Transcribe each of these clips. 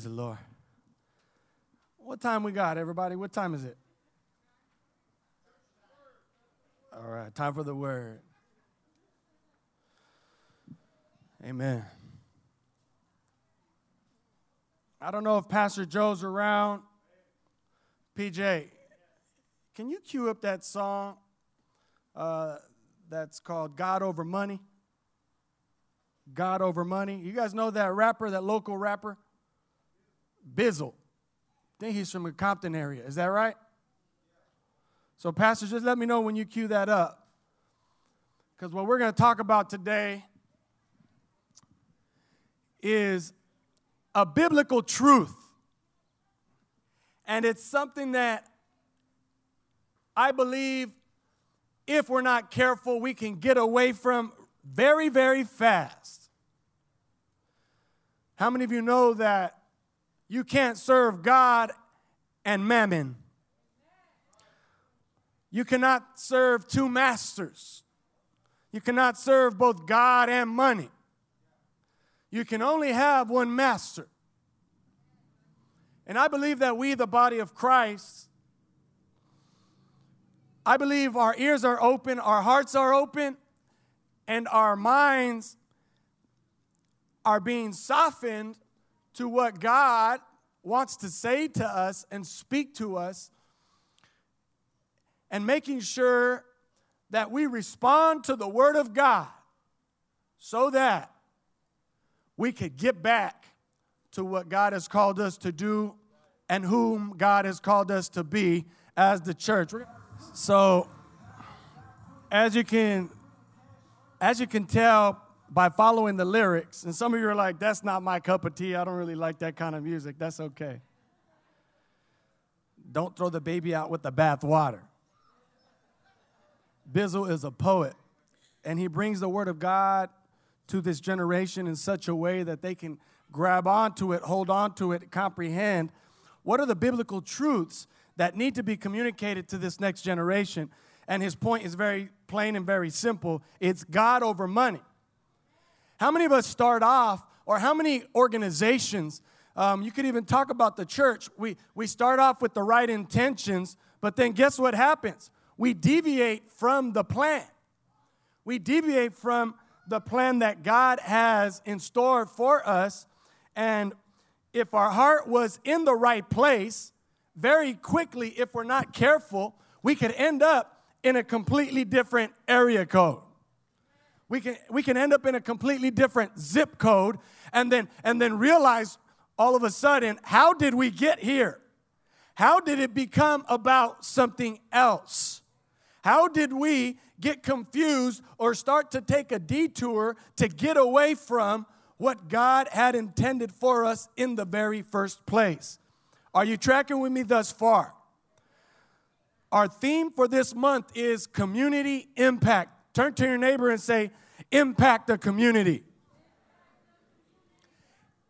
Praise the Lord. What time we got, everybody? What time is it? All right, time for the word. Amen. I don't know if Pastor Joe's around. PJ, can you cue up that song uh, that's called God Over Money? God Over Money. You guys know that rapper, that local rapper? Bizzle. I think he's from the Compton area. Is that right? So, Pastor, just let me know when you cue that up. Because what we're going to talk about today is a biblical truth. And it's something that I believe if we're not careful, we can get away from very, very fast. How many of you know that you can't serve God and mammon? You cannot serve two masters. You cannot serve both God and money. You can only have one master. And I believe that we, the body of Christ, I believe our ears are open, our hearts are open, and our minds are being softened to what God wants to say to us and speak to us, and making sure that we respond to the Word of God so that we could get back to what God has called us to do and whom God has called us to be as the church. So, as you can as you can tell by following the lyrics, and some of you are like, that's not my cup of tea. I don't really like that kind of music. That's okay. Don't throw the baby out with the bath water. Bizzle is a poet, and he brings the word of God to this generation in such a way that they can grab onto it, hold on to it, comprehend what are the biblical truths that need to be communicated to this next generation. And his point is very plain and very simple it's God over money. How many of us start off, or how many organizations, um, you could even talk about the church, we, we start off with the right intentions, but then guess what happens? We deviate from the plan. We deviate from the plan that God has in store for us. And if our heart was in the right place, very quickly, if we're not careful, we could end up in a completely different area code. We can, we can end up in a completely different zip code and then, and then realize all of a sudden, how did we get here? How did it become about something else? How did we get confused or start to take a detour to get away from what God had intended for us in the very first place. Are you tracking with me thus far? Our theme for this month is community impact. Turn to your neighbor and say, Impact the community.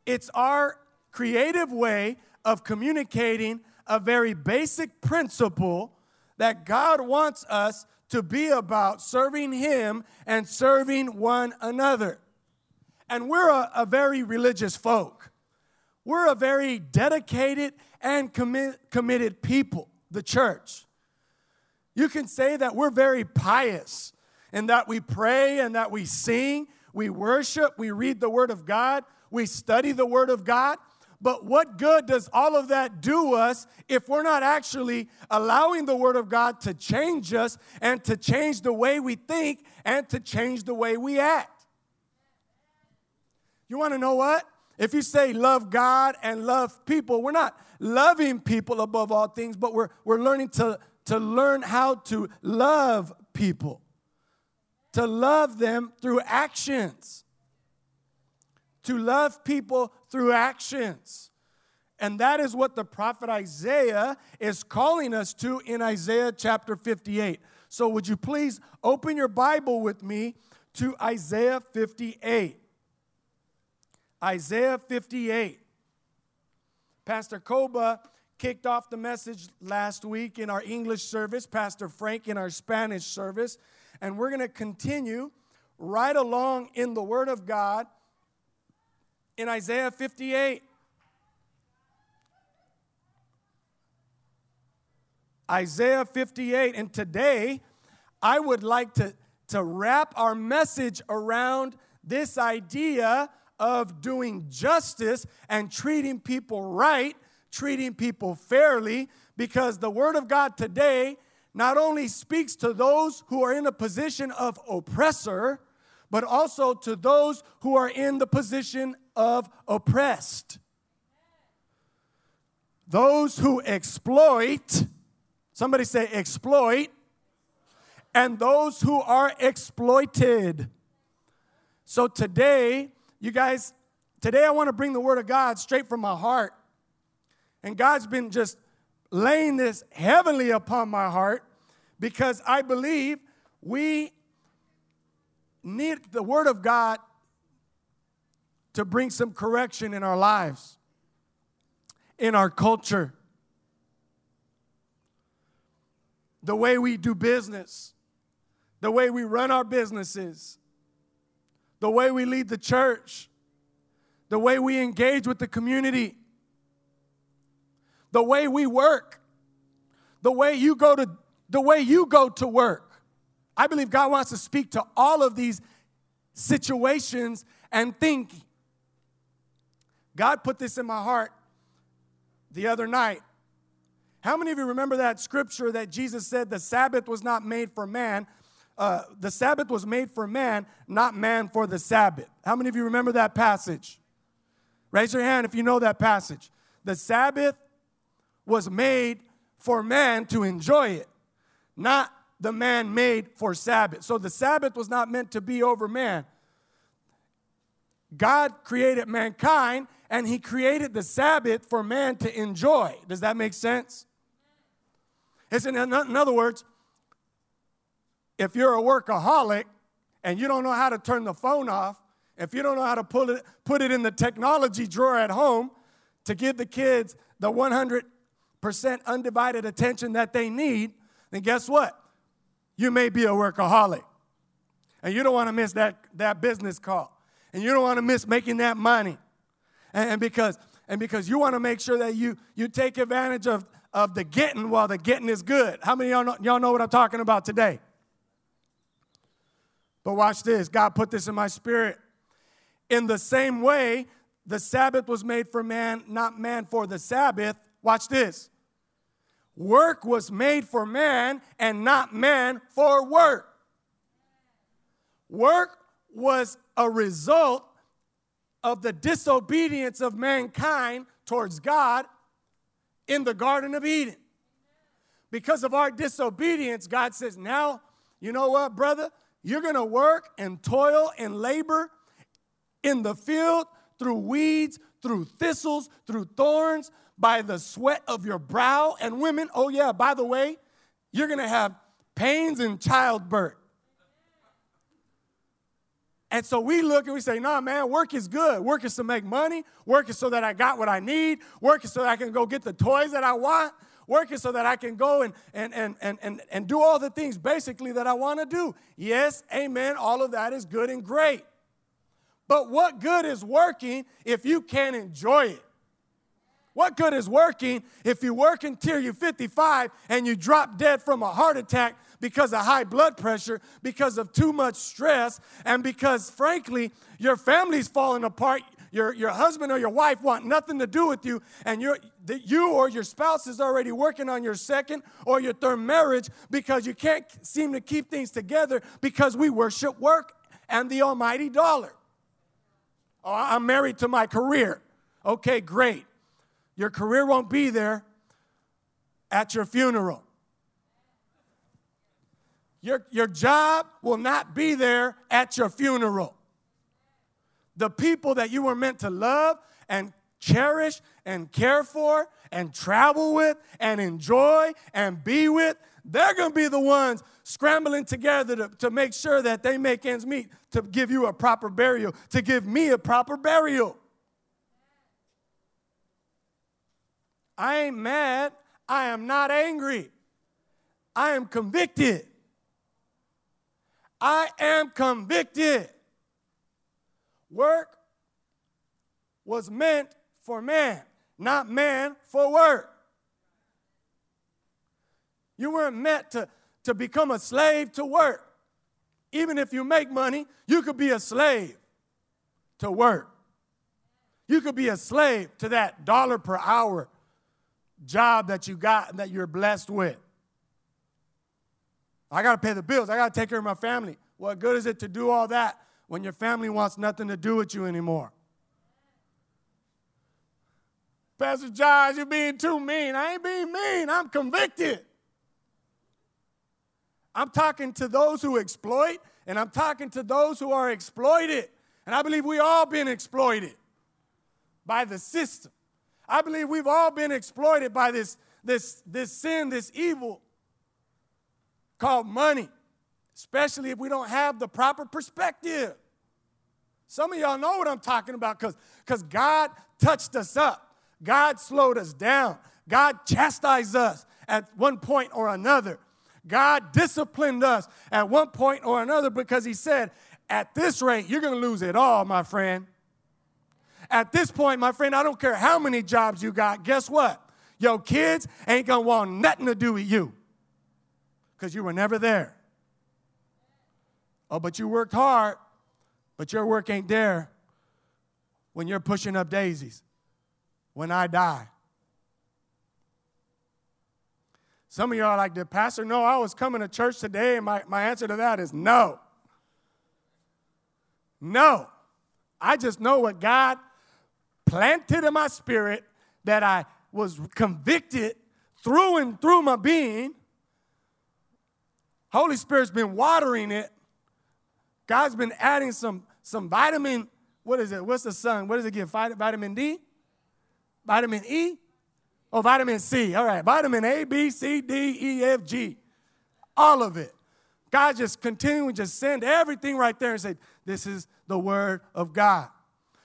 It's our creative way of communicating a very basic principle that God wants us to be about serving Him and serving one another. And we're a, a very religious folk. We're a very dedicated and commit, committed people, the church. You can say that we're very pious and that we pray and that we sing, we worship, we read the Word of God, we study the Word of God. But what good does all of that do us if we're not actually allowing the Word of God to change us and to change the way we think and to change the way we act? You want to know what? If you say love God and love people, we're not loving people above all things, but we're, we're learning to, to learn how to love people, to love them through actions to love people through actions. And that is what the prophet Isaiah is calling us to in Isaiah chapter 58. So, would you please open your Bible with me to Isaiah 58? Isaiah 58. Pastor Koba kicked off the message last week in our English service, Pastor Frank in our Spanish service, and we're going to continue right along in the Word of God in Isaiah 58. Isaiah 58. And today, I would like to, to wrap our message around this idea of doing justice and treating people right, treating people fairly, because the Word of God today not only speaks to those who are in a position of oppressor, but also to those who are in the position of oppressed. Those who exploit, somebody say exploit, and those who are exploited. So today, you guys, today I want to bring the Word of God straight from my heart. And God's been just laying this heavenly upon my heart because I believe we need the Word of God to bring some correction in our lives, in our culture, the way we do business, the way we run our businesses, the way we lead the church, the way we engage with the community, the way we work, the way you go to the way you go to work. I believe God wants to speak to all of these situations and think. God put this in my heart the other night. How many of you remember that scripture that Jesus said the Sabbath was not made for man? Uh, the Sabbath was made for man, not man for the Sabbath. How many of you remember that passage? Raise your hand if you know that passage. The Sabbath was made for man to enjoy it, not the man made for Sabbath. So the Sabbath was not meant to be over man. God created mankind and he created the Sabbath for man to enjoy. Does that make sense? It's in, in other words, if you're a workaholic and you don't know how to turn the phone off, if you don't know how to put it, put it in the technology drawer at home to give the kids the 100% undivided attention that they need, then guess what? You may be a workaholic. And you don't want to miss that, that business call. And you don't want to miss making that money. And, and because, and because you want to make sure that you, you take advantage of, of the getting while the getting is good. How many y'all know, y'all know what I'm talking about today? But watch this God put this in my spirit. In the same way, the Sabbath was made for man, not man for the Sabbath. Watch this. Work was made for man and not man for work. Work was a result of the disobedience of mankind towards God in the Garden of Eden. Because of our disobedience, God says, Now, you know what, brother? You're gonna work and toil and labor in the field through weeds, through thistles, through thorns, by the sweat of your brow. And women, oh yeah, by the way, you're gonna have pains in childbirth. And so we look and we say, nah, man, work is good. Work is to make money. Work is so that I got what I need. Work is so that I can go get the toys that I want. Work is so that I can go and, and, and, and, and, and do all the things basically that I want to do. Yes, amen. All of that is good and great. But what good is working if you can't enjoy it? What good is working if you work until you're 55 and you drop dead from a heart attack because of high blood pressure, because of too much stress, and because, frankly, your family's falling apart? Your, your husband or your wife want nothing to do with you, and you you or your spouse is already working on your second or your third marriage because you can't seem to keep things together because we worship work and the almighty dollar. Oh, I'm married to my career. Okay, great. Your career won't be there at your funeral. Your, your job will not be there at your funeral. The people that you were meant to love and cherish and care for and travel with and enjoy and be with, they're going to be the ones scrambling together to, to make sure that they make ends meet to give you a proper burial, to give me a proper burial. I ain't mad. I am not angry. I am convicted. I am convicted. Work was meant for man, not man for work. You weren't meant to, to become a slave to work. Even if you make money, you could be a slave to work. You could be a slave to that dollar per hour job that you got and that you're blessed with. I got to pay the bills. I got to take care of my family. What good is it to do all that when your family wants nothing to do with you anymore? Pastor Josh, you're being too mean. I ain't being mean. I'm convicted. I'm talking to those who exploit, and I'm talking to those who are exploited. And I believe we all been exploited by the system. I believe we've all been exploited by this, this, this sin, this evil called money, especially if we don't have the proper perspective. Some of y'all know what I'm talking about because God touched us up. God slowed us down. God chastised us at one point or another. God disciplined us at one point or another because He said, At this rate, you're going to lose it all, my friend. At this point, my friend, I don't care how many jobs you got. Guess what? Your kids ain't to want nothing to do with you because you were never there. Oh, but you worked hard, but your work ain't there when you're pushing up daisies, when I die. Some of y'all are like, the pastor know I was coming to church today? And my, my answer to that is no. No. I just know what God planted in my spirit that I was convicted through and through my being Holy Spirit's been watering it. God's been adding some, some vitamin, what is it? What's the sun? What does it give? Vitamin D? Vitamin E? Oh, vitamin C. All right. Vitamin A, B, C, D, E, F, G. All of it. God just continuing to send everything right there and say, This is the word of God.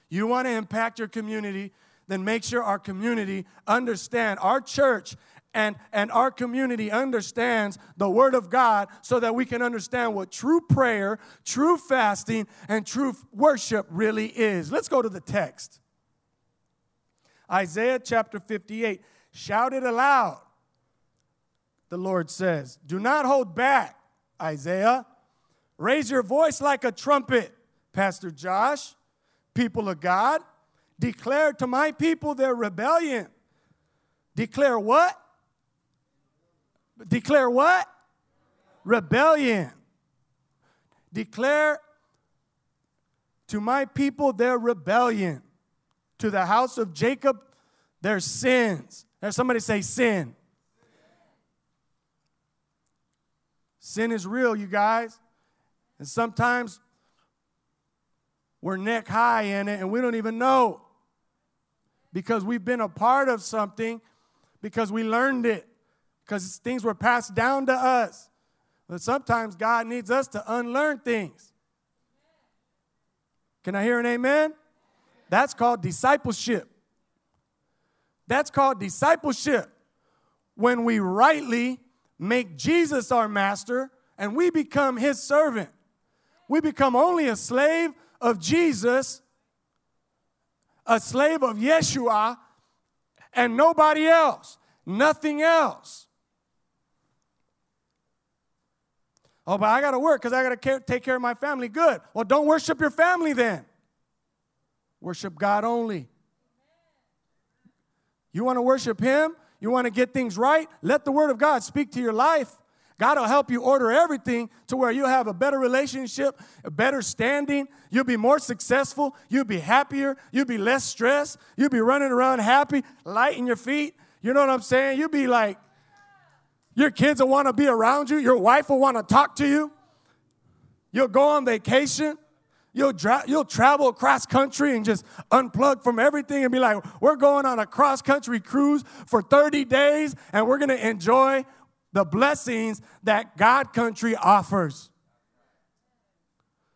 You want to impact your community, then make sure our community understand, our church and, and our community understands the Word of God so that we can understand what true prayer, true fasting, and true worship really is. Let's go to the text. Isaiah chapter 58. Shout it aloud, the Lord says. Do not hold back, Isaiah. Raise your voice like a trumpet, Pastor Josh, people of God. Declare to my people their rebellion. Declare what? Declare what? Rebellion. Declare to my people their rebellion, to the house of Jacob their sins. There's somebody say sin. Sin is real, you guys. And sometimes we're neck high in it and we don't even know because we've been a part of something because we learned it because things were passed down to us. But sometimes God needs us to unlearn things. Can I hear an amen? That's called discipleship. That's called discipleship. When we rightly make Jesus our master and we become his servant, we become only a slave of Jesus, a slave of Yeshua, and nobody else, nothing else. Oh, but I got to work because I got to take care of my family. Good. Well, don't worship your family then. Worship God only. You want to worship Him? You want to get things right? Let the Word of God speak to your life. God will help you order everything to where you'll have a better relationship, a better standing. You'll be more successful. You'll be happier. You'll be less stressed. You'll be running around happy, light in your feet. You know what I'm saying? You'll be like your kids will want to be around you. Your wife will want to talk to you. You'll go on vacation. You'll, dra- you'll travel across country and just unplug from everything and be like, we're going on a cross country cruise for 30 days and we're going to enjoy the blessings that God country offers.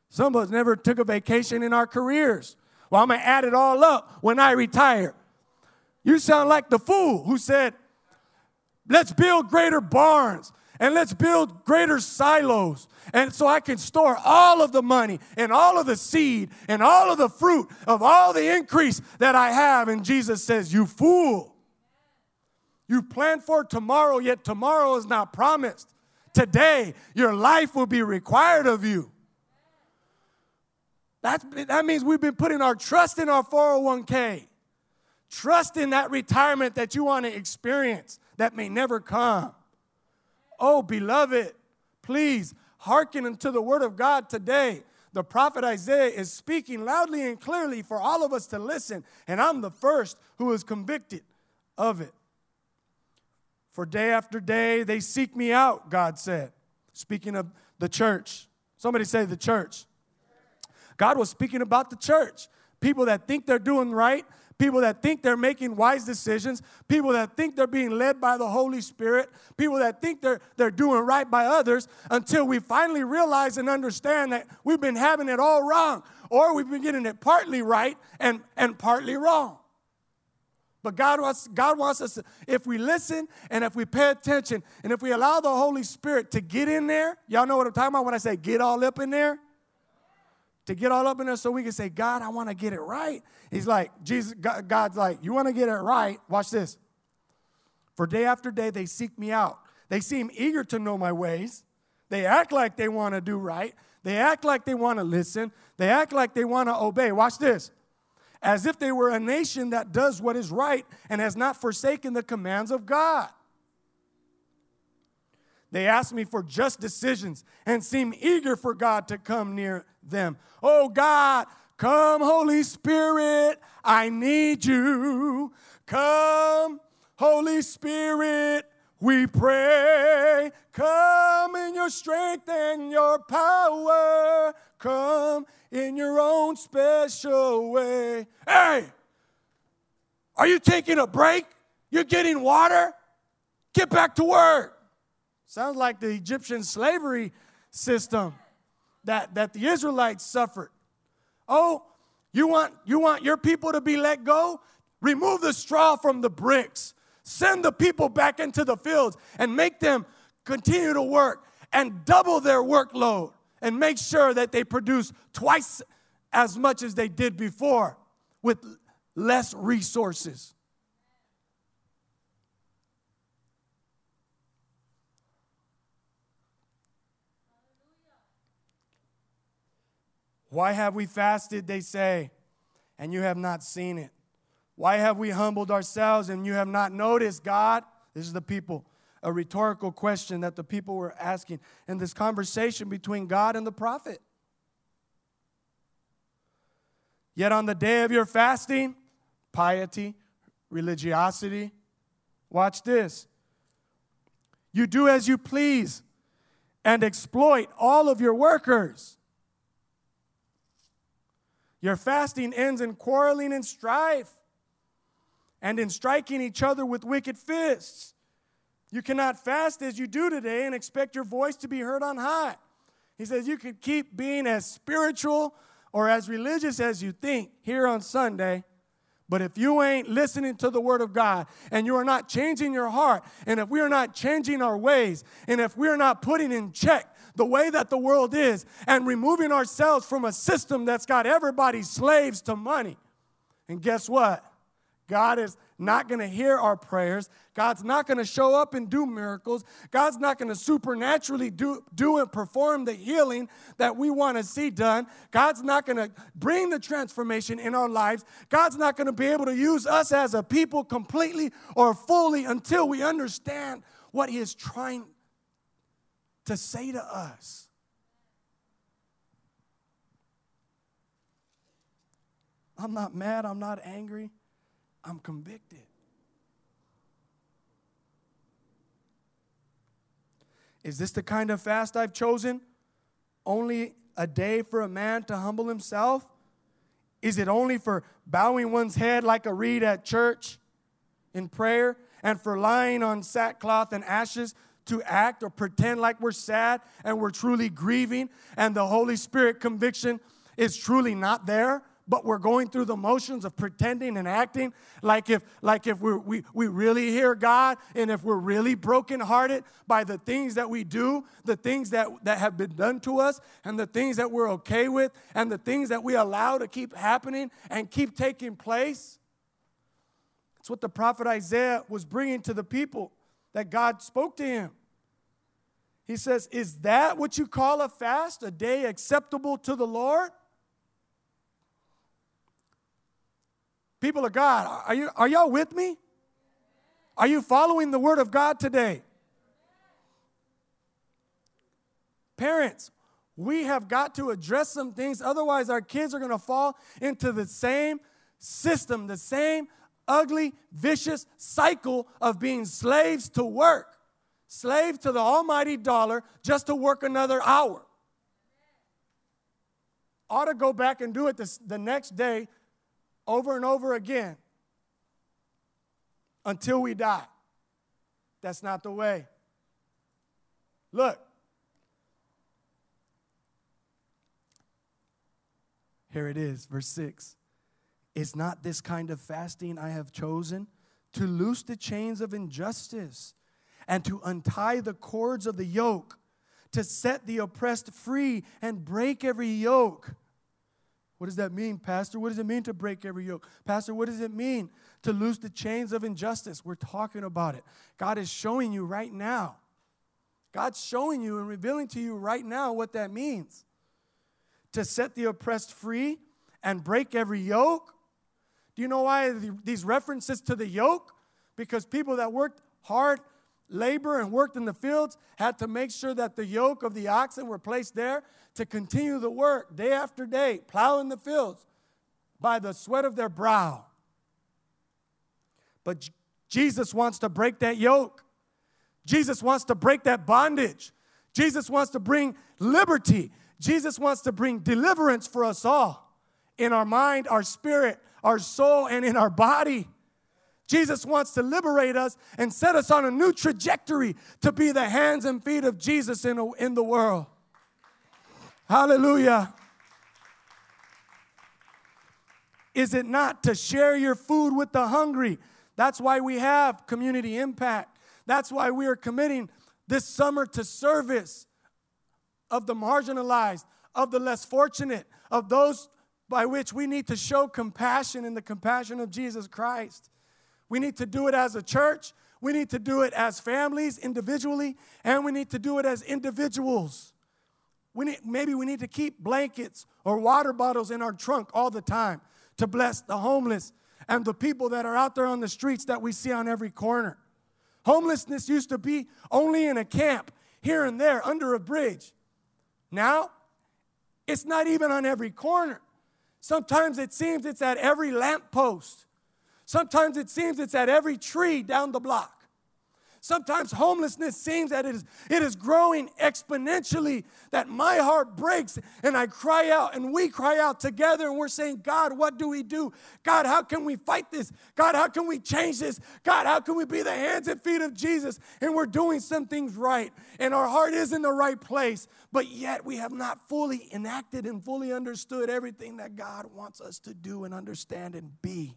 Some of us never took a vacation in our careers. Well, I'm going to add it all up when I retire. You sound like the fool who said, Let's build greater barns and let's build greater silos. And so I can store all of the money and all of the seed and all of the fruit of all the increase that I have. And Jesus says, You fool. You plan for tomorrow, yet tomorrow is not promised. Today, your life will be required of you. That's, that means we've been putting our trust in our 401k. Trust in that retirement that you want to experience that may never come. Oh, beloved, please hearken unto the word of God today. The prophet Isaiah is speaking loudly and clearly for all of us to listen, and I'm the first who is convicted of it. For day after day they seek me out, God said. Speaking of the church. Somebody say the church. God was speaking about the church. People that think they're doing right, people that think they're making wise decisions, people that think they're being led by the Holy Spirit, people that think they're, they're doing right by others, until we finally realize and understand that we've been having it all wrong, or we've been getting it partly right and, and partly wrong. But God wants, God wants us, to, if we listen and if we pay attention and if we allow the Holy Spirit to get in there, y'all know what I'm talking about when I say get all up in there? To get all up in there so we can say, God, I want to get it right. He's like, Jesus, God's like, you want to get it right? Watch this. For day after day, they seek me out. They seem eager to know my ways. They act like they want to do right. They act like they want to listen. They act like they want to obey. Watch this as if they were a nation that does what is right and has not forsaken the commands of God. They ask me for just decisions and seem eager for God to come near them. Oh God, come, Holy Spirit, I need you. Come, Holy Spirit, we pray. Come in your strength and your power. Come in your own special way. Hey, are you taking a break? You're getting water? Get back to work. Sounds like the Egyptian slavery system that, that the Israelites suffered. Oh, you want, you want your people to be let go? Remove the straw from the bricks. Send the people back into the fields and make them continue to work and double their workload and make sure that they produce twice as much as they did before with less resources. Why have we fasted, they say, and you have not seen it? Why have we humbled ourselves and you have not noticed, God? This is the people a rhetorical question that the people were asking in this conversation between God and the prophet. Yet on the day of your fasting, piety, religiosity, watch this. You do as you please and exploit all of your workers. Your fasting ends in quarreling and strife and in striking each other with wicked fists. You cannot fast as you do today and expect your voice to be heard on high. He says you can keep being as spiritual or as religious as you think here on Sunday, but if you ain't listening to the Word of God and you are not changing your heart, and if we are not changing our ways, and if we are not putting in check the way that the world is and removing ourselves from a system that's got everybody slaves to money, and guess what? God is not going to hear our prayers. God's not going to show up and do miracles. God's not going to supernaturally do, do and perform the healing that we want to see done. God's not going to bring the transformation in our lives. God's not going to be able to use us as a people completely or fully until we understand what He is trying to say to us. I'm not mad, I'm not angry. I'm convicted. Is this the kind of fast I've chosen? Only a day for a man to humble himself? Is it only for bowing one's head like a reed at church in prayer and for lying on sackcloth and ashes to act or pretend like we're sad and we're truly grieving and the Holy Spirit conviction is truly not there? But we're going through the motions of pretending and acting like if like if we we really hear God and if we're really brokenhearted by the things that we do, the things that, that have been done to us, and the things that we're okay with, and the things that we allow to keep happening and keep taking place. It's what the prophet Isaiah was bringing to the people that God spoke to him. He says, Is that what you call a fast, a day acceptable to the Lord? People of God, are, you, are y'all with me? Are you following the word of God today? Parents, we have got to address some things, otherwise, our kids are going to fall into the same system, the same ugly, vicious cycle of being slaves to work, slave to the almighty dollar just to work another hour. Ought to go back and do it this, the next day over and over again until we die. That's not the way. Look, Here it is, verse 6. Is not this kind of fasting I have chosen to loose the chains of injustice and to untie the cords of the yoke, to set the oppressed free and break every yoke? What does that mean, Pastor? What does it mean to break every yoke? Pastor, what does it mean to loose the chains of injustice? We're talking about it. God is showing you right now. God's showing you and revealing to you right now what that means to set the oppressed free and break every yoke. Do you know why these references to the yoke? Because people that worked hard labor and worked in the fields had to make sure that the yoke of the oxen were placed there to continue the work day after day, plowing the fields by the sweat of their brow. But Jesus wants to break that yoke. Jesus wants to break that bondage. Jesus wants to bring liberty. Jesus wants to bring deliverance for us all in our mind, our spirit, our soul, and in our body. Jesus wants to liberate us and set us on a new trajectory to be the hands and feet of Jesus in, a, in the world. Hallelujah. Is it not to share your food with the hungry? That's why we have community impact. That's why we are committing this summer to service of the marginalized, of the less fortunate, of those by which we need to show compassion in the compassion of Jesus Christ. We need to do it as a church, we need to do it as families individually, and we need to do it as individuals. We need, maybe we need to keep blankets or water bottles in our trunk all the time to bless the homeless and the people that are out there on the streets that we see on every corner. Homelessness used to be only in a camp here and there under a bridge. Now, it's not even on every corner. Sometimes it seems it's at every lamppost. Sometimes it seems it's at every tree down the block. Sometimes homelessness seems that it is, it is growing exponentially, that my heart breaks and I cry out and we cry out together and we're saying, God, what do we do? God, how can we fight this? God, how can we change this? God, how can we be the hands and feet of Jesus? And we're doing some things right and our heart is in the right place, but yet we have not fully enacted and fully understood everything that God wants us to do and understand and be.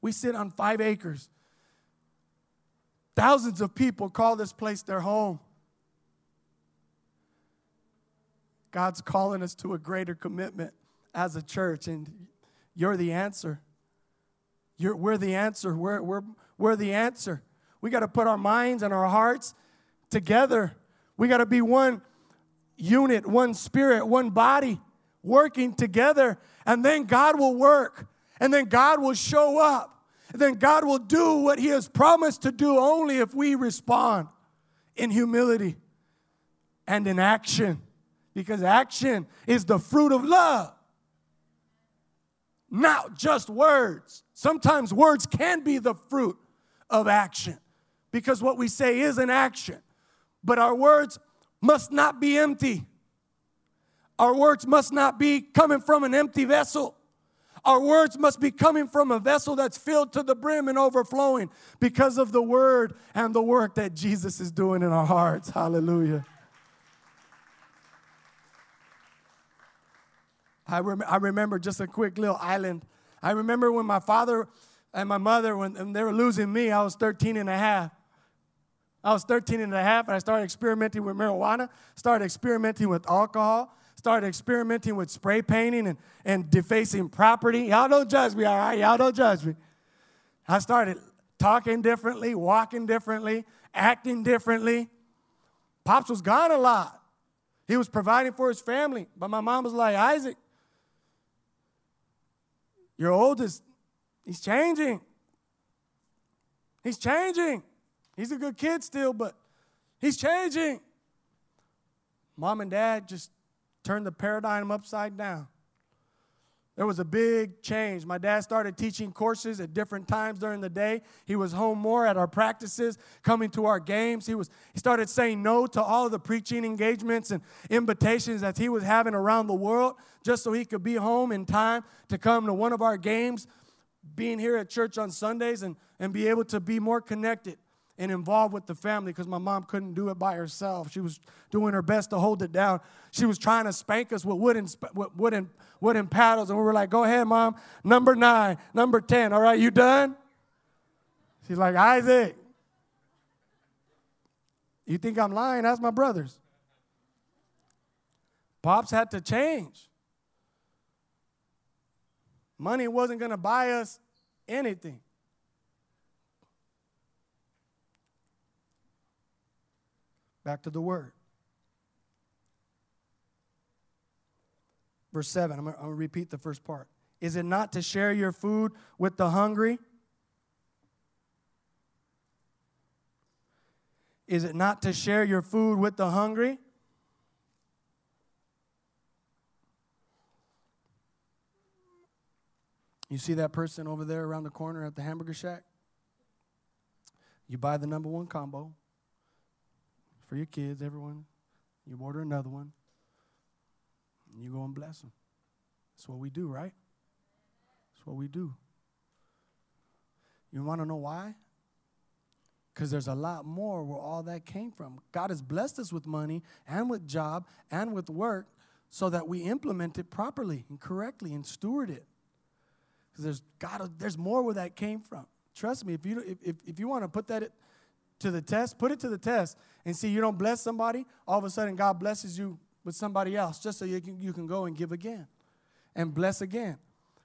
We sit on five acres. Thousands of people call this place their home. God's calling us to a greater commitment as a church, and you're the answer. You're, we're the answer. We're, we're, we're the answer. We got to put our minds and our hearts together. We got to be one unit, one spirit, one body, working together, and then God will work and then God will show up. And then God will do what He has promised to do only if we respond in humility and in action. Because action is the fruit of love, not just words. Sometimes words can be the fruit of action because what we say is an action. But our words must not be empty. Our words must not be coming from an empty vessel. Our words must be coming from a vessel that's filled to the brim and overflowing because of the word and the work that Jesus is doing in our hearts. Hallelujah. I, rem- I remember just a quick little island. I remember when my father and my mother, when they were losing me, I was 13 and a half. I was 13 and a half and I started experimenting with marijuana, started experimenting with alcohol, started experimenting with spray painting and, and defacing property. Y'all don't judge me, all right? Y'all don't judge me. I started talking differently, walking differently, acting differently. Pops was gone a lot. He was providing for his family. But my mom was like, Isaac, your oldest, he's changing. He's changing. He's a good kid still, but he's changing. Mom and dad just turned the paradigm upside down. There was a big change. My dad started teaching courses at different times during the day. He was home more at our practices, coming to our games. He was he started saying no to all of the preaching engagements and invitations that he was having around the world just so he could be home in time to come to one of our games, being here at church on Sundays and, and be able to be more connected and involved with the family because my mom couldn't do it by herself. She was doing her best to hold it down. She was trying to spank us with wooden, with wooden, wooden paddles, and we were like, "Go ahead, mom. Number nine, number ten. All right, you done?" She's like, "Isaac, you think I'm lying? Ask my brothers." Pops had to change. Money wasn't going to buy us anything. Back to the word. Verse 7, I'm going to repeat the first part. Is it not to share your food with the hungry? Is it not to share your food with the hungry? You see that person over there around the corner at the hamburger shack? You buy the number one combo, for your kids, everyone. You order another one, and you go and bless them. That's what we do, right? That's what we do. You want to know why? Because there's a lot more where all that came from. God has blessed us with money and with job and with work so that we implement it properly and correctly and steward it. Because there's God, there's more where that came from. Trust me, if you if, if, if you want to put that to the test, put it to the test and see you don't bless somebody, all of a sudden God blesses you with somebody else just so you can, you can go and give again and bless again.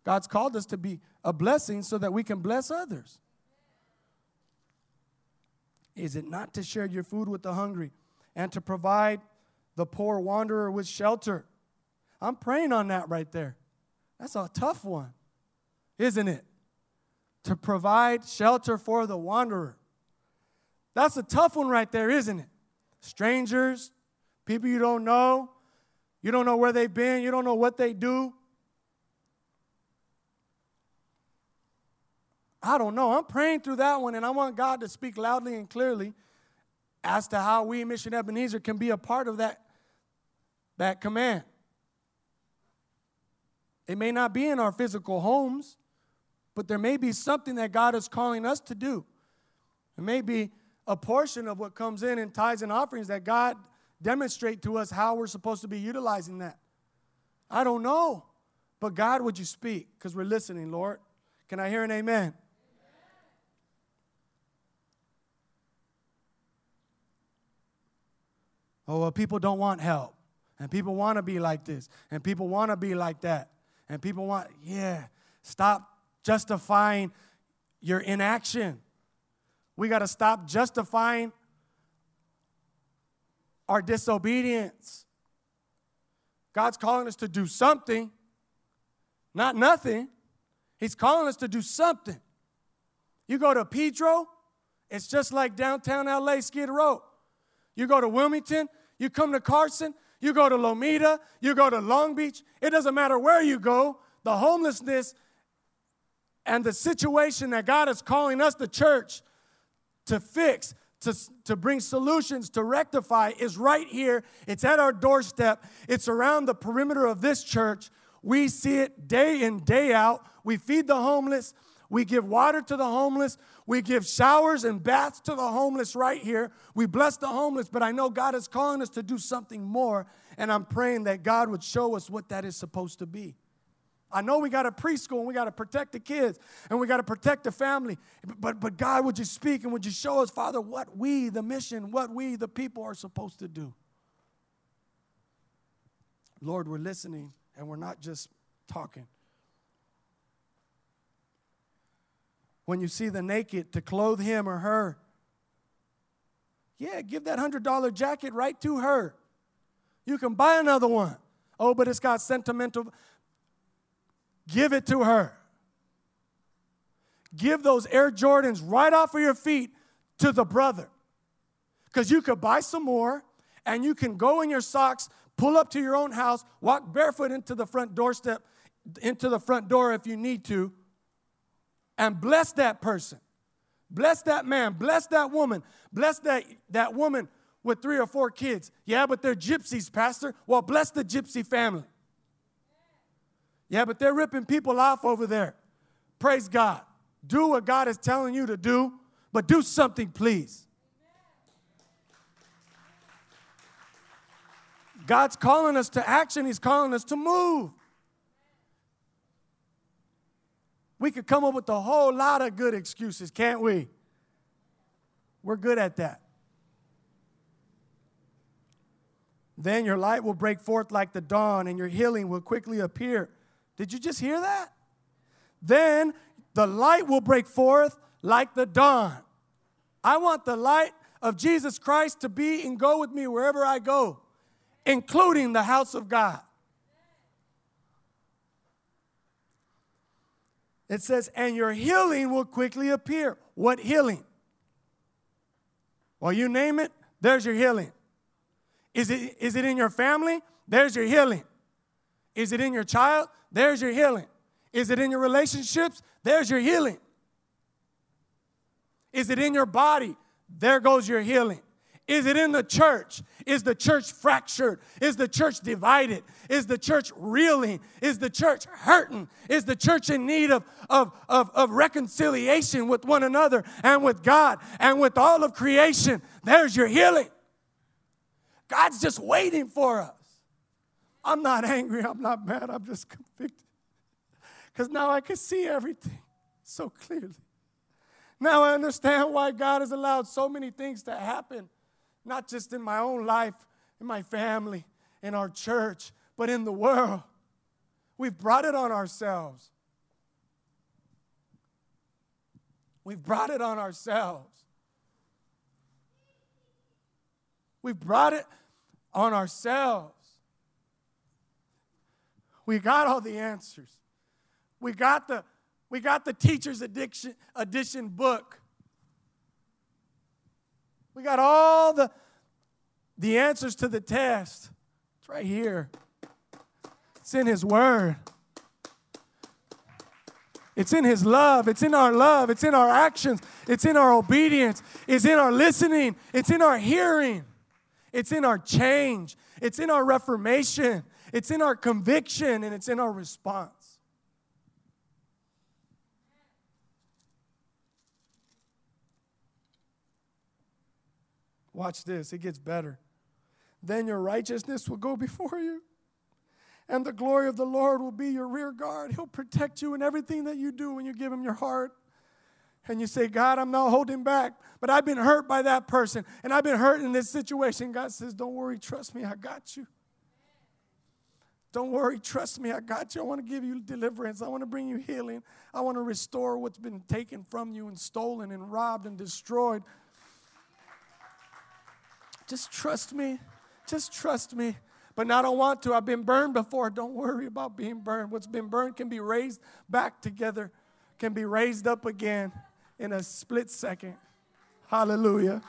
God's called us to be a blessing so that we can bless others. Is it not to share your food with the hungry and to provide the poor wanderer with shelter? I'm praying on that right there. That's a tough one, isn't it? To provide shelter for the wanderer. That's a tough one right there, isn't it? Strangers, people you don't know, you don't know where they've been, you don't know what they do. I don't know. I'm praying through that one, and I want God to speak loudly and clearly as to how we, Mission Ebenezer, can be a part of that, that command. It may not be in our physical homes, but there may be something that God is calling us to do. It may be a portion of what comes in in tithes and offerings that God demonstrate to us how we're supposed to be utilizing that. I don't know. But God, would you speak? Because we're listening, Lord. Can I hear an amen? Oh, well, people don't want help. And people want to be like this. And people want to be like that. And people want, yeah, stop justifying your inaction. We got to stop justifying our disobedience. God's calling us to do something, not nothing. He's calling us to do something. You go to Pedro, it's just like downtown LA, Skid Row. You go to Wilmington, you come to Carson, you go to Lomita, you go to Long Beach. It doesn't matter where you go, the homelessness and the situation that God is calling us, the church, to fix, to, to bring solutions, to rectify is right here. It's at our doorstep. It's around the perimeter of this church. We see it day in, day out. We feed the homeless. We give water to the homeless. We give showers and baths to the homeless right here. We bless the homeless, but I know God is calling us to do something more, and I'm praying that God would show us what that is supposed to be. I know we got a preschool and we got to protect the kids and we got to protect the family. But, but God, would you speak and would you show us, Father, what we, the mission, what we, the people, are supposed to do? Lord, we're listening and we're not just talking. When you see the naked, to clothe him or her. Yeah, give that $100 jacket right to her. You can buy another one. Oh, but it's got sentimental. Give it to her. Give those Air Jordans right off of your feet to the brother. Because you could buy some more and you can go in your socks, pull up to your own house, walk barefoot into the front doorstep, into the front door if you need to, and bless that person. Bless that man, bless that woman, bless that, that woman with three or four kids. Yeah, but they're gypsies, Pastor. Well, bless the gypsy family. Yeah, but they're ripping people off over there. Praise God. Do what God is telling you to do, but do something, please. God's calling us to action, He's calling us to move. We could come up with a whole lot of good excuses, can't we? We're good at that. Then your light will break forth like the dawn, and your healing will quickly appear. Did you just hear that? Then the light will break forth like the dawn. I want the light of Jesus Christ to be and go with me wherever I go, including the house of God. It says, and your healing will quickly appear. What healing? Well, you name it, there's your healing. Is it, is it in your family? There's your healing. Is it in your child? There's your healing. Is it in your relationships? There's your healing. Is it in your body? There goes your healing. Is it in the church? Is the church fractured? Is the church divided? Is the church reeling? Is the church hurting? Is the church in need of, of, of, of reconciliation with one another and with God and with all of creation? There's your healing. God's just waiting for us. I'm not angry. I'm not mad. I'm just convicted. Because now I can see everything so clearly. Now I understand why God has allowed so many things to happen, not just in my own life, in my family, in our church, but in the world. We've brought it on ourselves. We've brought it on ourselves. We've brought it on ourselves. We got all the answers. We got the we got the teacher's addiction edition book. We got all the the answers to the test. It's right here. It's in his word. It's in His love. It's in our love. It's in our actions. It's in our obedience. It's in our listening. It's in our hearing. It's in our change. It's in our reformation. It's in our conviction and it's in our response. Watch this, it gets better. Then your righteousness will go before you, and the glory of the Lord will be your rear guard. He'll protect you in everything that you do when you give Him your heart and you say, God, I'm not holding back, but I've been hurt by that person and I've been hurt in this situation. God says, Don't worry, trust me, I got you. Don't worry, trust me, I got you. I want to give you deliverance. I want to bring you healing. I want to restore what's been taken from you and stolen and robbed and destroyed. Just trust me. Just trust me. But now I don't want to. I've been burned before. Don't worry about being burned. What's been burned can be raised back together, can be raised up again in a split second. Hallelujah.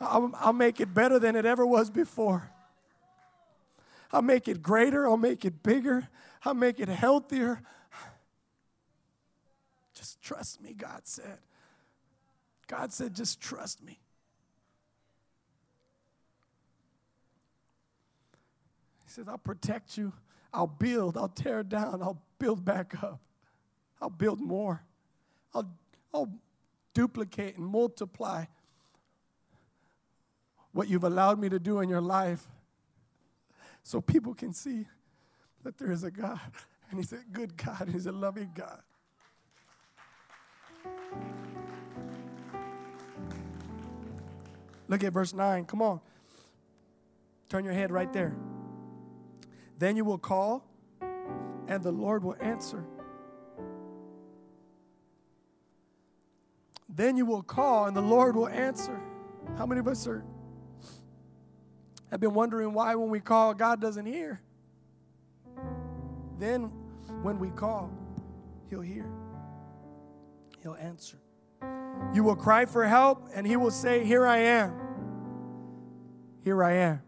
I'll, I'll, make it better than it ever was before. I'll make it greater. I'll make it bigger. I'll make it healthier. Just trust me, God said. God said, just trust me. He says, I'll protect you. I'll build. I'll tear down. I'll build back up. I'll build more. I'll I'll duplicate and multiply what you've allowed me to do in your life so people can see that there is a God. And He's a good God, He's a loving God. Look at verse 9. Come on. Turn your head right there. Then you will call, and the Lord will answer. Then you will call, and the Lord will answer. How many of us are have been wondering why when we call God doesn't hear? Then when we call, he'll hear. He'll answer. You will cry for help and he will say, "Here I am." Here I am.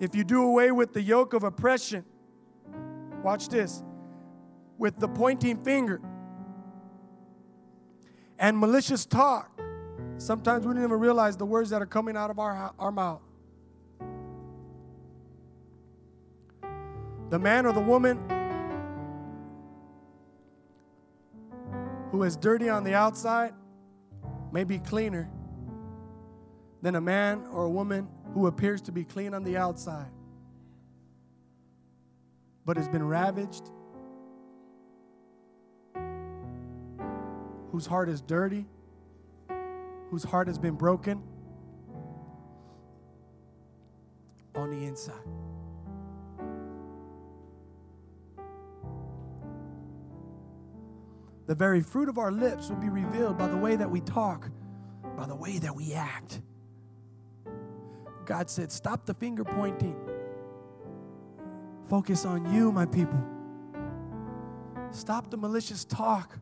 If you do away with the yoke of oppression, watch this, with the pointing finger and malicious talk, sometimes we don't even realize the words that are coming out of our, our mouth. The man or the woman who is dirty on the outside may be cleaner than a man or a woman who appears to be clean on the outside but has been ravaged, whose heart is dirty, whose heart has been broken on the inside. The very fruit of our lips will be revealed by the way that we talk, by the way that we act. God said, Stop the finger pointing. Focus on you, my people. Stop the malicious talk.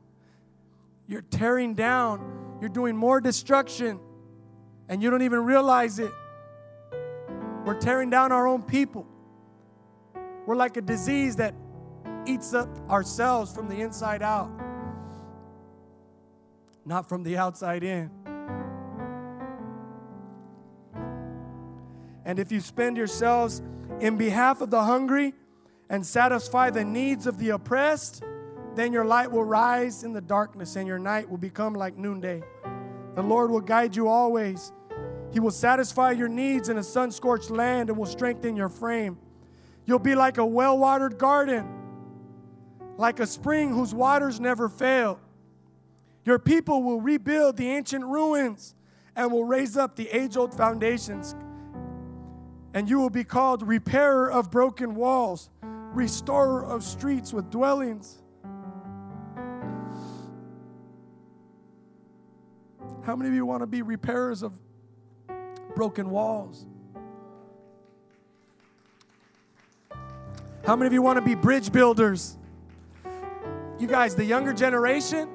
You're tearing down, you're doing more destruction, and you don't even realize it. We're tearing down our own people. We're like a disease that eats up ourselves from the inside out, not from the outside in. And if you spend yourselves in behalf of the hungry and satisfy the needs of the oppressed, then your light will rise in the darkness and your night will become like noonday. The Lord will guide you always. He will satisfy your needs in a sun scorched land and will strengthen your frame. You'll be like a well watered garden, like a spring whose waters never fail. Your people will rebuild the ancient ruins and will raise up the age old foundations and you will be called repairer of broken walls, restorer of streets with dwellings. How many of you want to be repairers of broken walls? How many of you want to be bridge builders? You guys, the younger generation,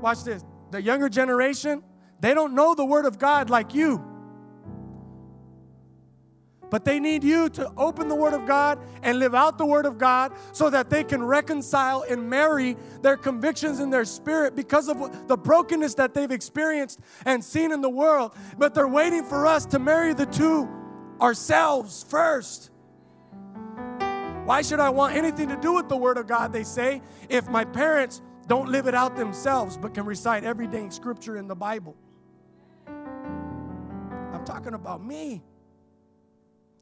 watch this. The younger generation, they don't know the Word of God like you. But they need you to open the Word of God and live out the Word of God so that they can reconcile and marry their convictions in their spirit because of the brokenness that they've experienced and seen in the world. But they're waiting for us to marry the two ourselves first. Why should I want anything to do with the Word of God, they say, if my parents don't live it out themselves but can recite everyday scripture in the Bible? I'm talking about me.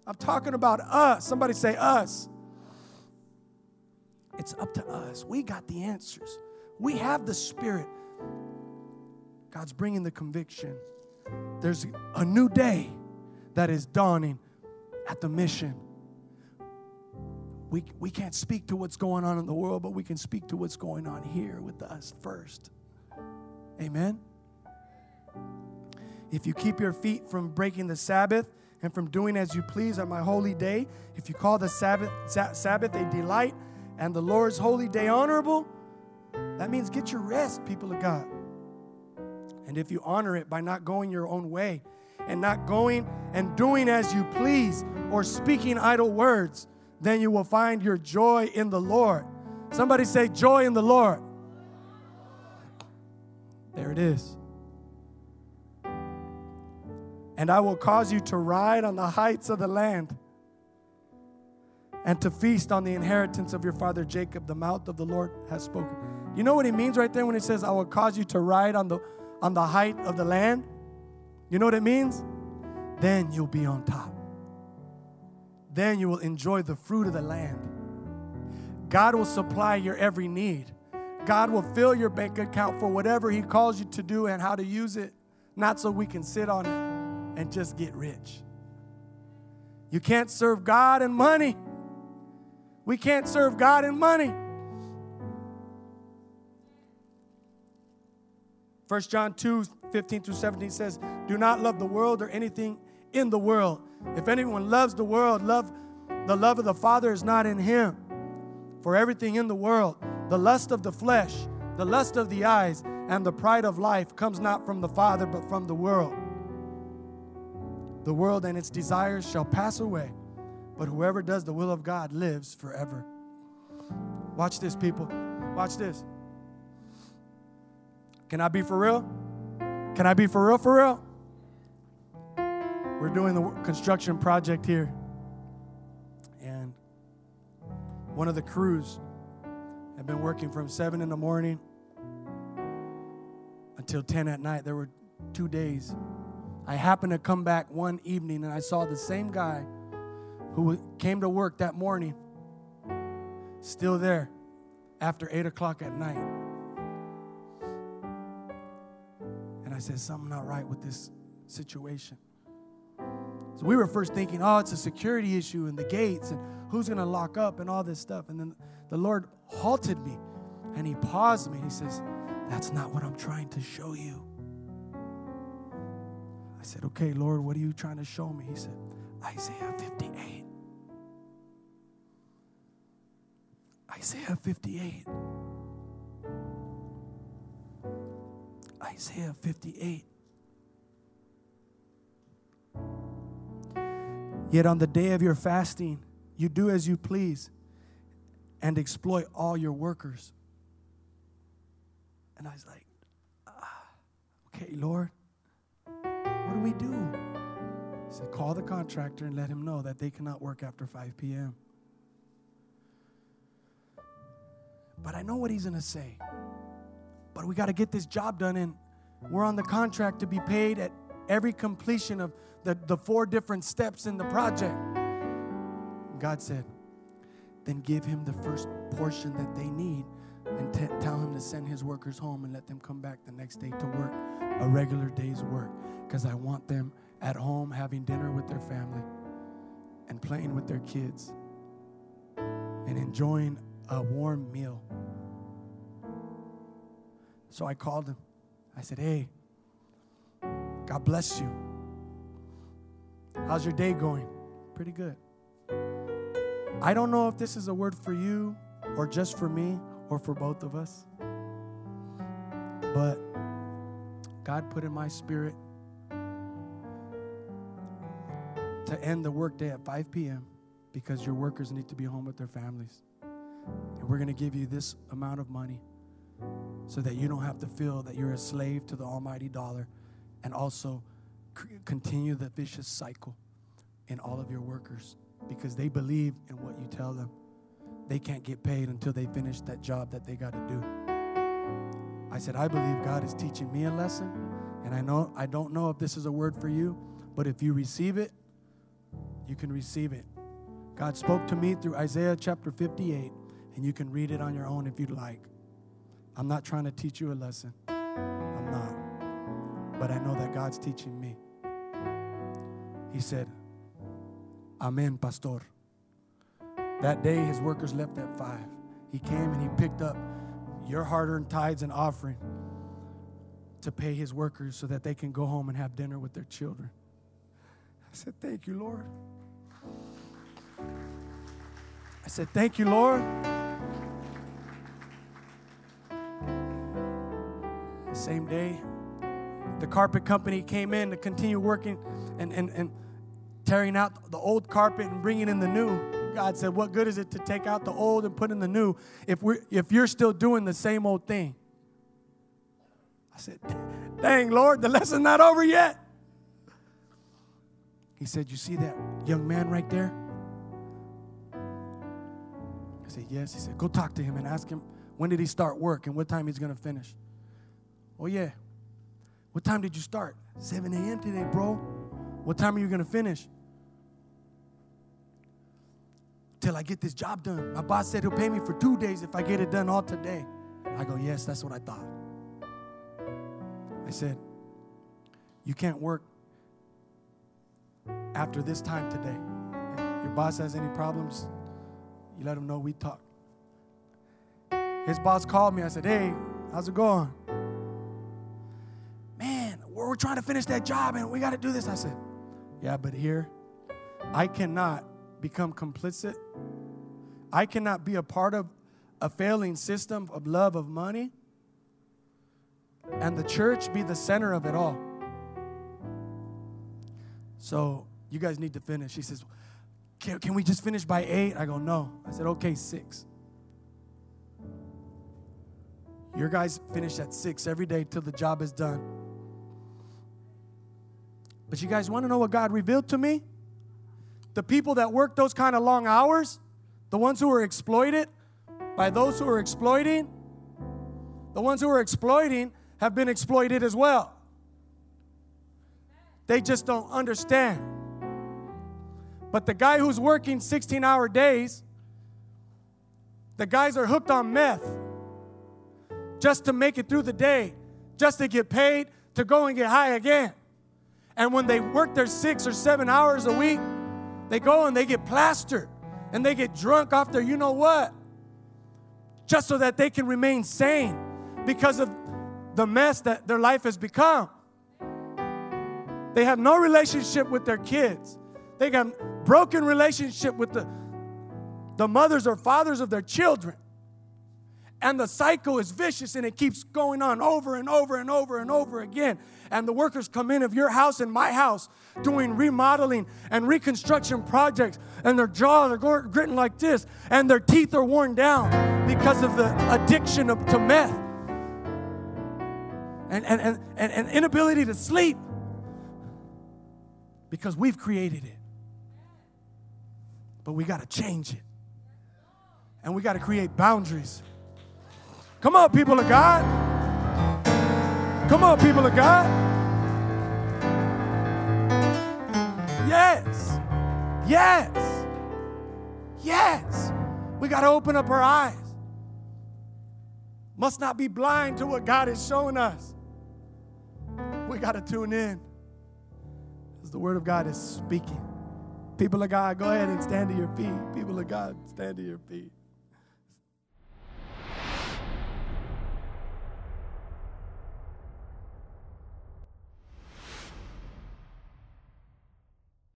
I'm talking about us. Somebody say us. It's up to us. We got the answers. We have the Spirit. God's bringing the conviction. There's a new day that is dawning at the mission. We, we can't speak to what's going on in the world, but we can speak to what's going on here with us first. Amen. If you keep your feet from breaking the Sabbath, and from doing as you please on my holy day. If you call the Sabbath, Sabbath a delight and the Lord's holy day honorable, that means get your rest, people of God. And if you honor it by not going your own way and not going and doing as you please or speaking idle words, then you will find your joy in the Lord. Somebody say, Joy in the Lord. There it is. And I will cause you to ride on the heights of the land and to feast on the inheritance of your father Jacob. The mouth of the Lord has spoken. You know what he means right there when he says, I will cause you to ride on the, on the height of the land? You know what it means? Then you'll be on top. Then you will enjoy the fruit of the land. God will supply your every need. God will fill your bank account for whatever He calls you to do and how to use it, not so we can sit on it and just get rich. You can't serve God and money. We can't serve God and money. 1 John 2 15 through 17 says, Do not love the world or anything in the world. If anyone loves the world, love the love of the Father is not in him. For everything in the world, the lust of the flesh, the lust of the eyes, and the pride of life comes not from the Father, but from the world. The world and its desires shall pass away, but whoever does the will of God lives forever. Watch this, people. Watch this. Can I be for real? Can I be for real, for real? We're doing the construction project here. And one of the crews had been working from 7 in the morning until 10 at night. There were two days. I happened to come back one evening and I saw the same guy who came to work that morning still there after 8 o'clock at night. And I said, Something not right with this situation. So we were first thinking, oh, it's a security issue and the gates and who's going to lock up and all this stuff. And then the Lord halted me and He paused me. and He says, That's not what I'm trying to show you. I said, Okay, Lord, what are you trying to show me? He said, Isaiah 58. Isaiah 58. Isaiah 58. Yet on the day of your fasting, you do as you please and exploit all your workers. And I was like, ah, okay, Lord, what do we do? He said, call the contractor and let him know that they cannot work after 5 p.m. But I know what he's going to say. But we got to get this job done, and we're on the contract to be paid at every completion of the, the four different steps in the project. God said, then give him the first portion that they need and t- tell him to send his workers home and let them come back the next day to work a regular day's work because I want them at home having dinner with their family and playing with their kids and enjoying a warm meal. So I called him. I said, Hey, God bless you. How's your day going? Pretty good. I don't know if this is a word for you or just for me or for both of us. But God put in my spirit to end the workday at 5 p.m. because your workers need to be home with their families. And we're going to give you this amount of money so that you don't have to feel that you're a slave to the almighty dollar and also continue the vicious cycle in all of your workers because they believe in what you tell them. They can't get paid until they finish that job that they got to do. I said, I believe God is teaching me a lesson, and I know I don't know if this is a word for you, but if you receive it, you can receive it. God spoke to me through Isaiah chapter 58, and you can read it on your own if you'd like. I'm not trying to teach you a lesson. I'm not. But I know that God's teaching me. He said, Amen, Pastor. That day, his workers left at five. He came and he picked up your hard earned tithes and offering to pay his workers so that they can go home and have dinner with their children. I said, Thank you, Lord. I said, Thank you, Lord. The same day, the carpet company came in to continue working and, and, and tearing out the old carpet and bringing in the new. God said, What good is it to take out the old and put in the new if, we're, if you're still doing the same old thing? I said, Dang, Lord, the lesson's not over yet. He said, You see that young man right there? I said, Yes. He said, Go talk to him and ask him when did he start work and what time he's going to finish. Oh, yeah. What time did you start? 7 a.m. today, bro. What time are you going to finish? till I get this job done. My boss said he'll pay me for two days if I get it done all today. I go, Yes, that's what I thought. I said, You can't work after this time today. If your boss has any problems, you let him know we talk. His boss called me. I said, Hey, how's it going? We're, trying to finish that job and we got to do this. I said, Yeah, but here, I cannot become complicit. I cannot be a part of a failing system of love of money and the church be the center of it all. So you guys need to finish. He says, can, can we just finish by eight? I go, no. I said, okay, six. Your guys finish at six every day till the job is done. But you guys want to know what God revealed to me? The people that work those kind of long hours, the ones who are exploited by those who are exploiting, the ones who are exploiting have been exploited as well. They just don't understand. But the guy who's working 16 hour days, the guys are hooked on meth just to make it through the day, just to get paid to go and get high again. And when they work their six or seven hours a week, they go and they get plastered and they get drunk off their you know what, just so that they can remain sane because of the mess that their life has become. They have no relationship with their kids. They got broken relationship with the, the mothers or fathers of their children. And the cycle is vicious and it keeps going on over and over and over and over again. And the workers come in of your house and my house doing remodeling and reconstruction projects, and their jaws are gritting like this, and their teeth are worn down because of the addiction of, to meth and, and, and, and inability to sleep because we've created it. But we got to change it. And we got to create boundaries. Come on, people of God. Come on, people of God. Yes. Yes. Yes. We got to open up our eyes. Must not be blind to what God is showing us. We got to tune in as the Word of God is speaking. People of God, go ahead and stand to your feet. People of God, stand to your feet.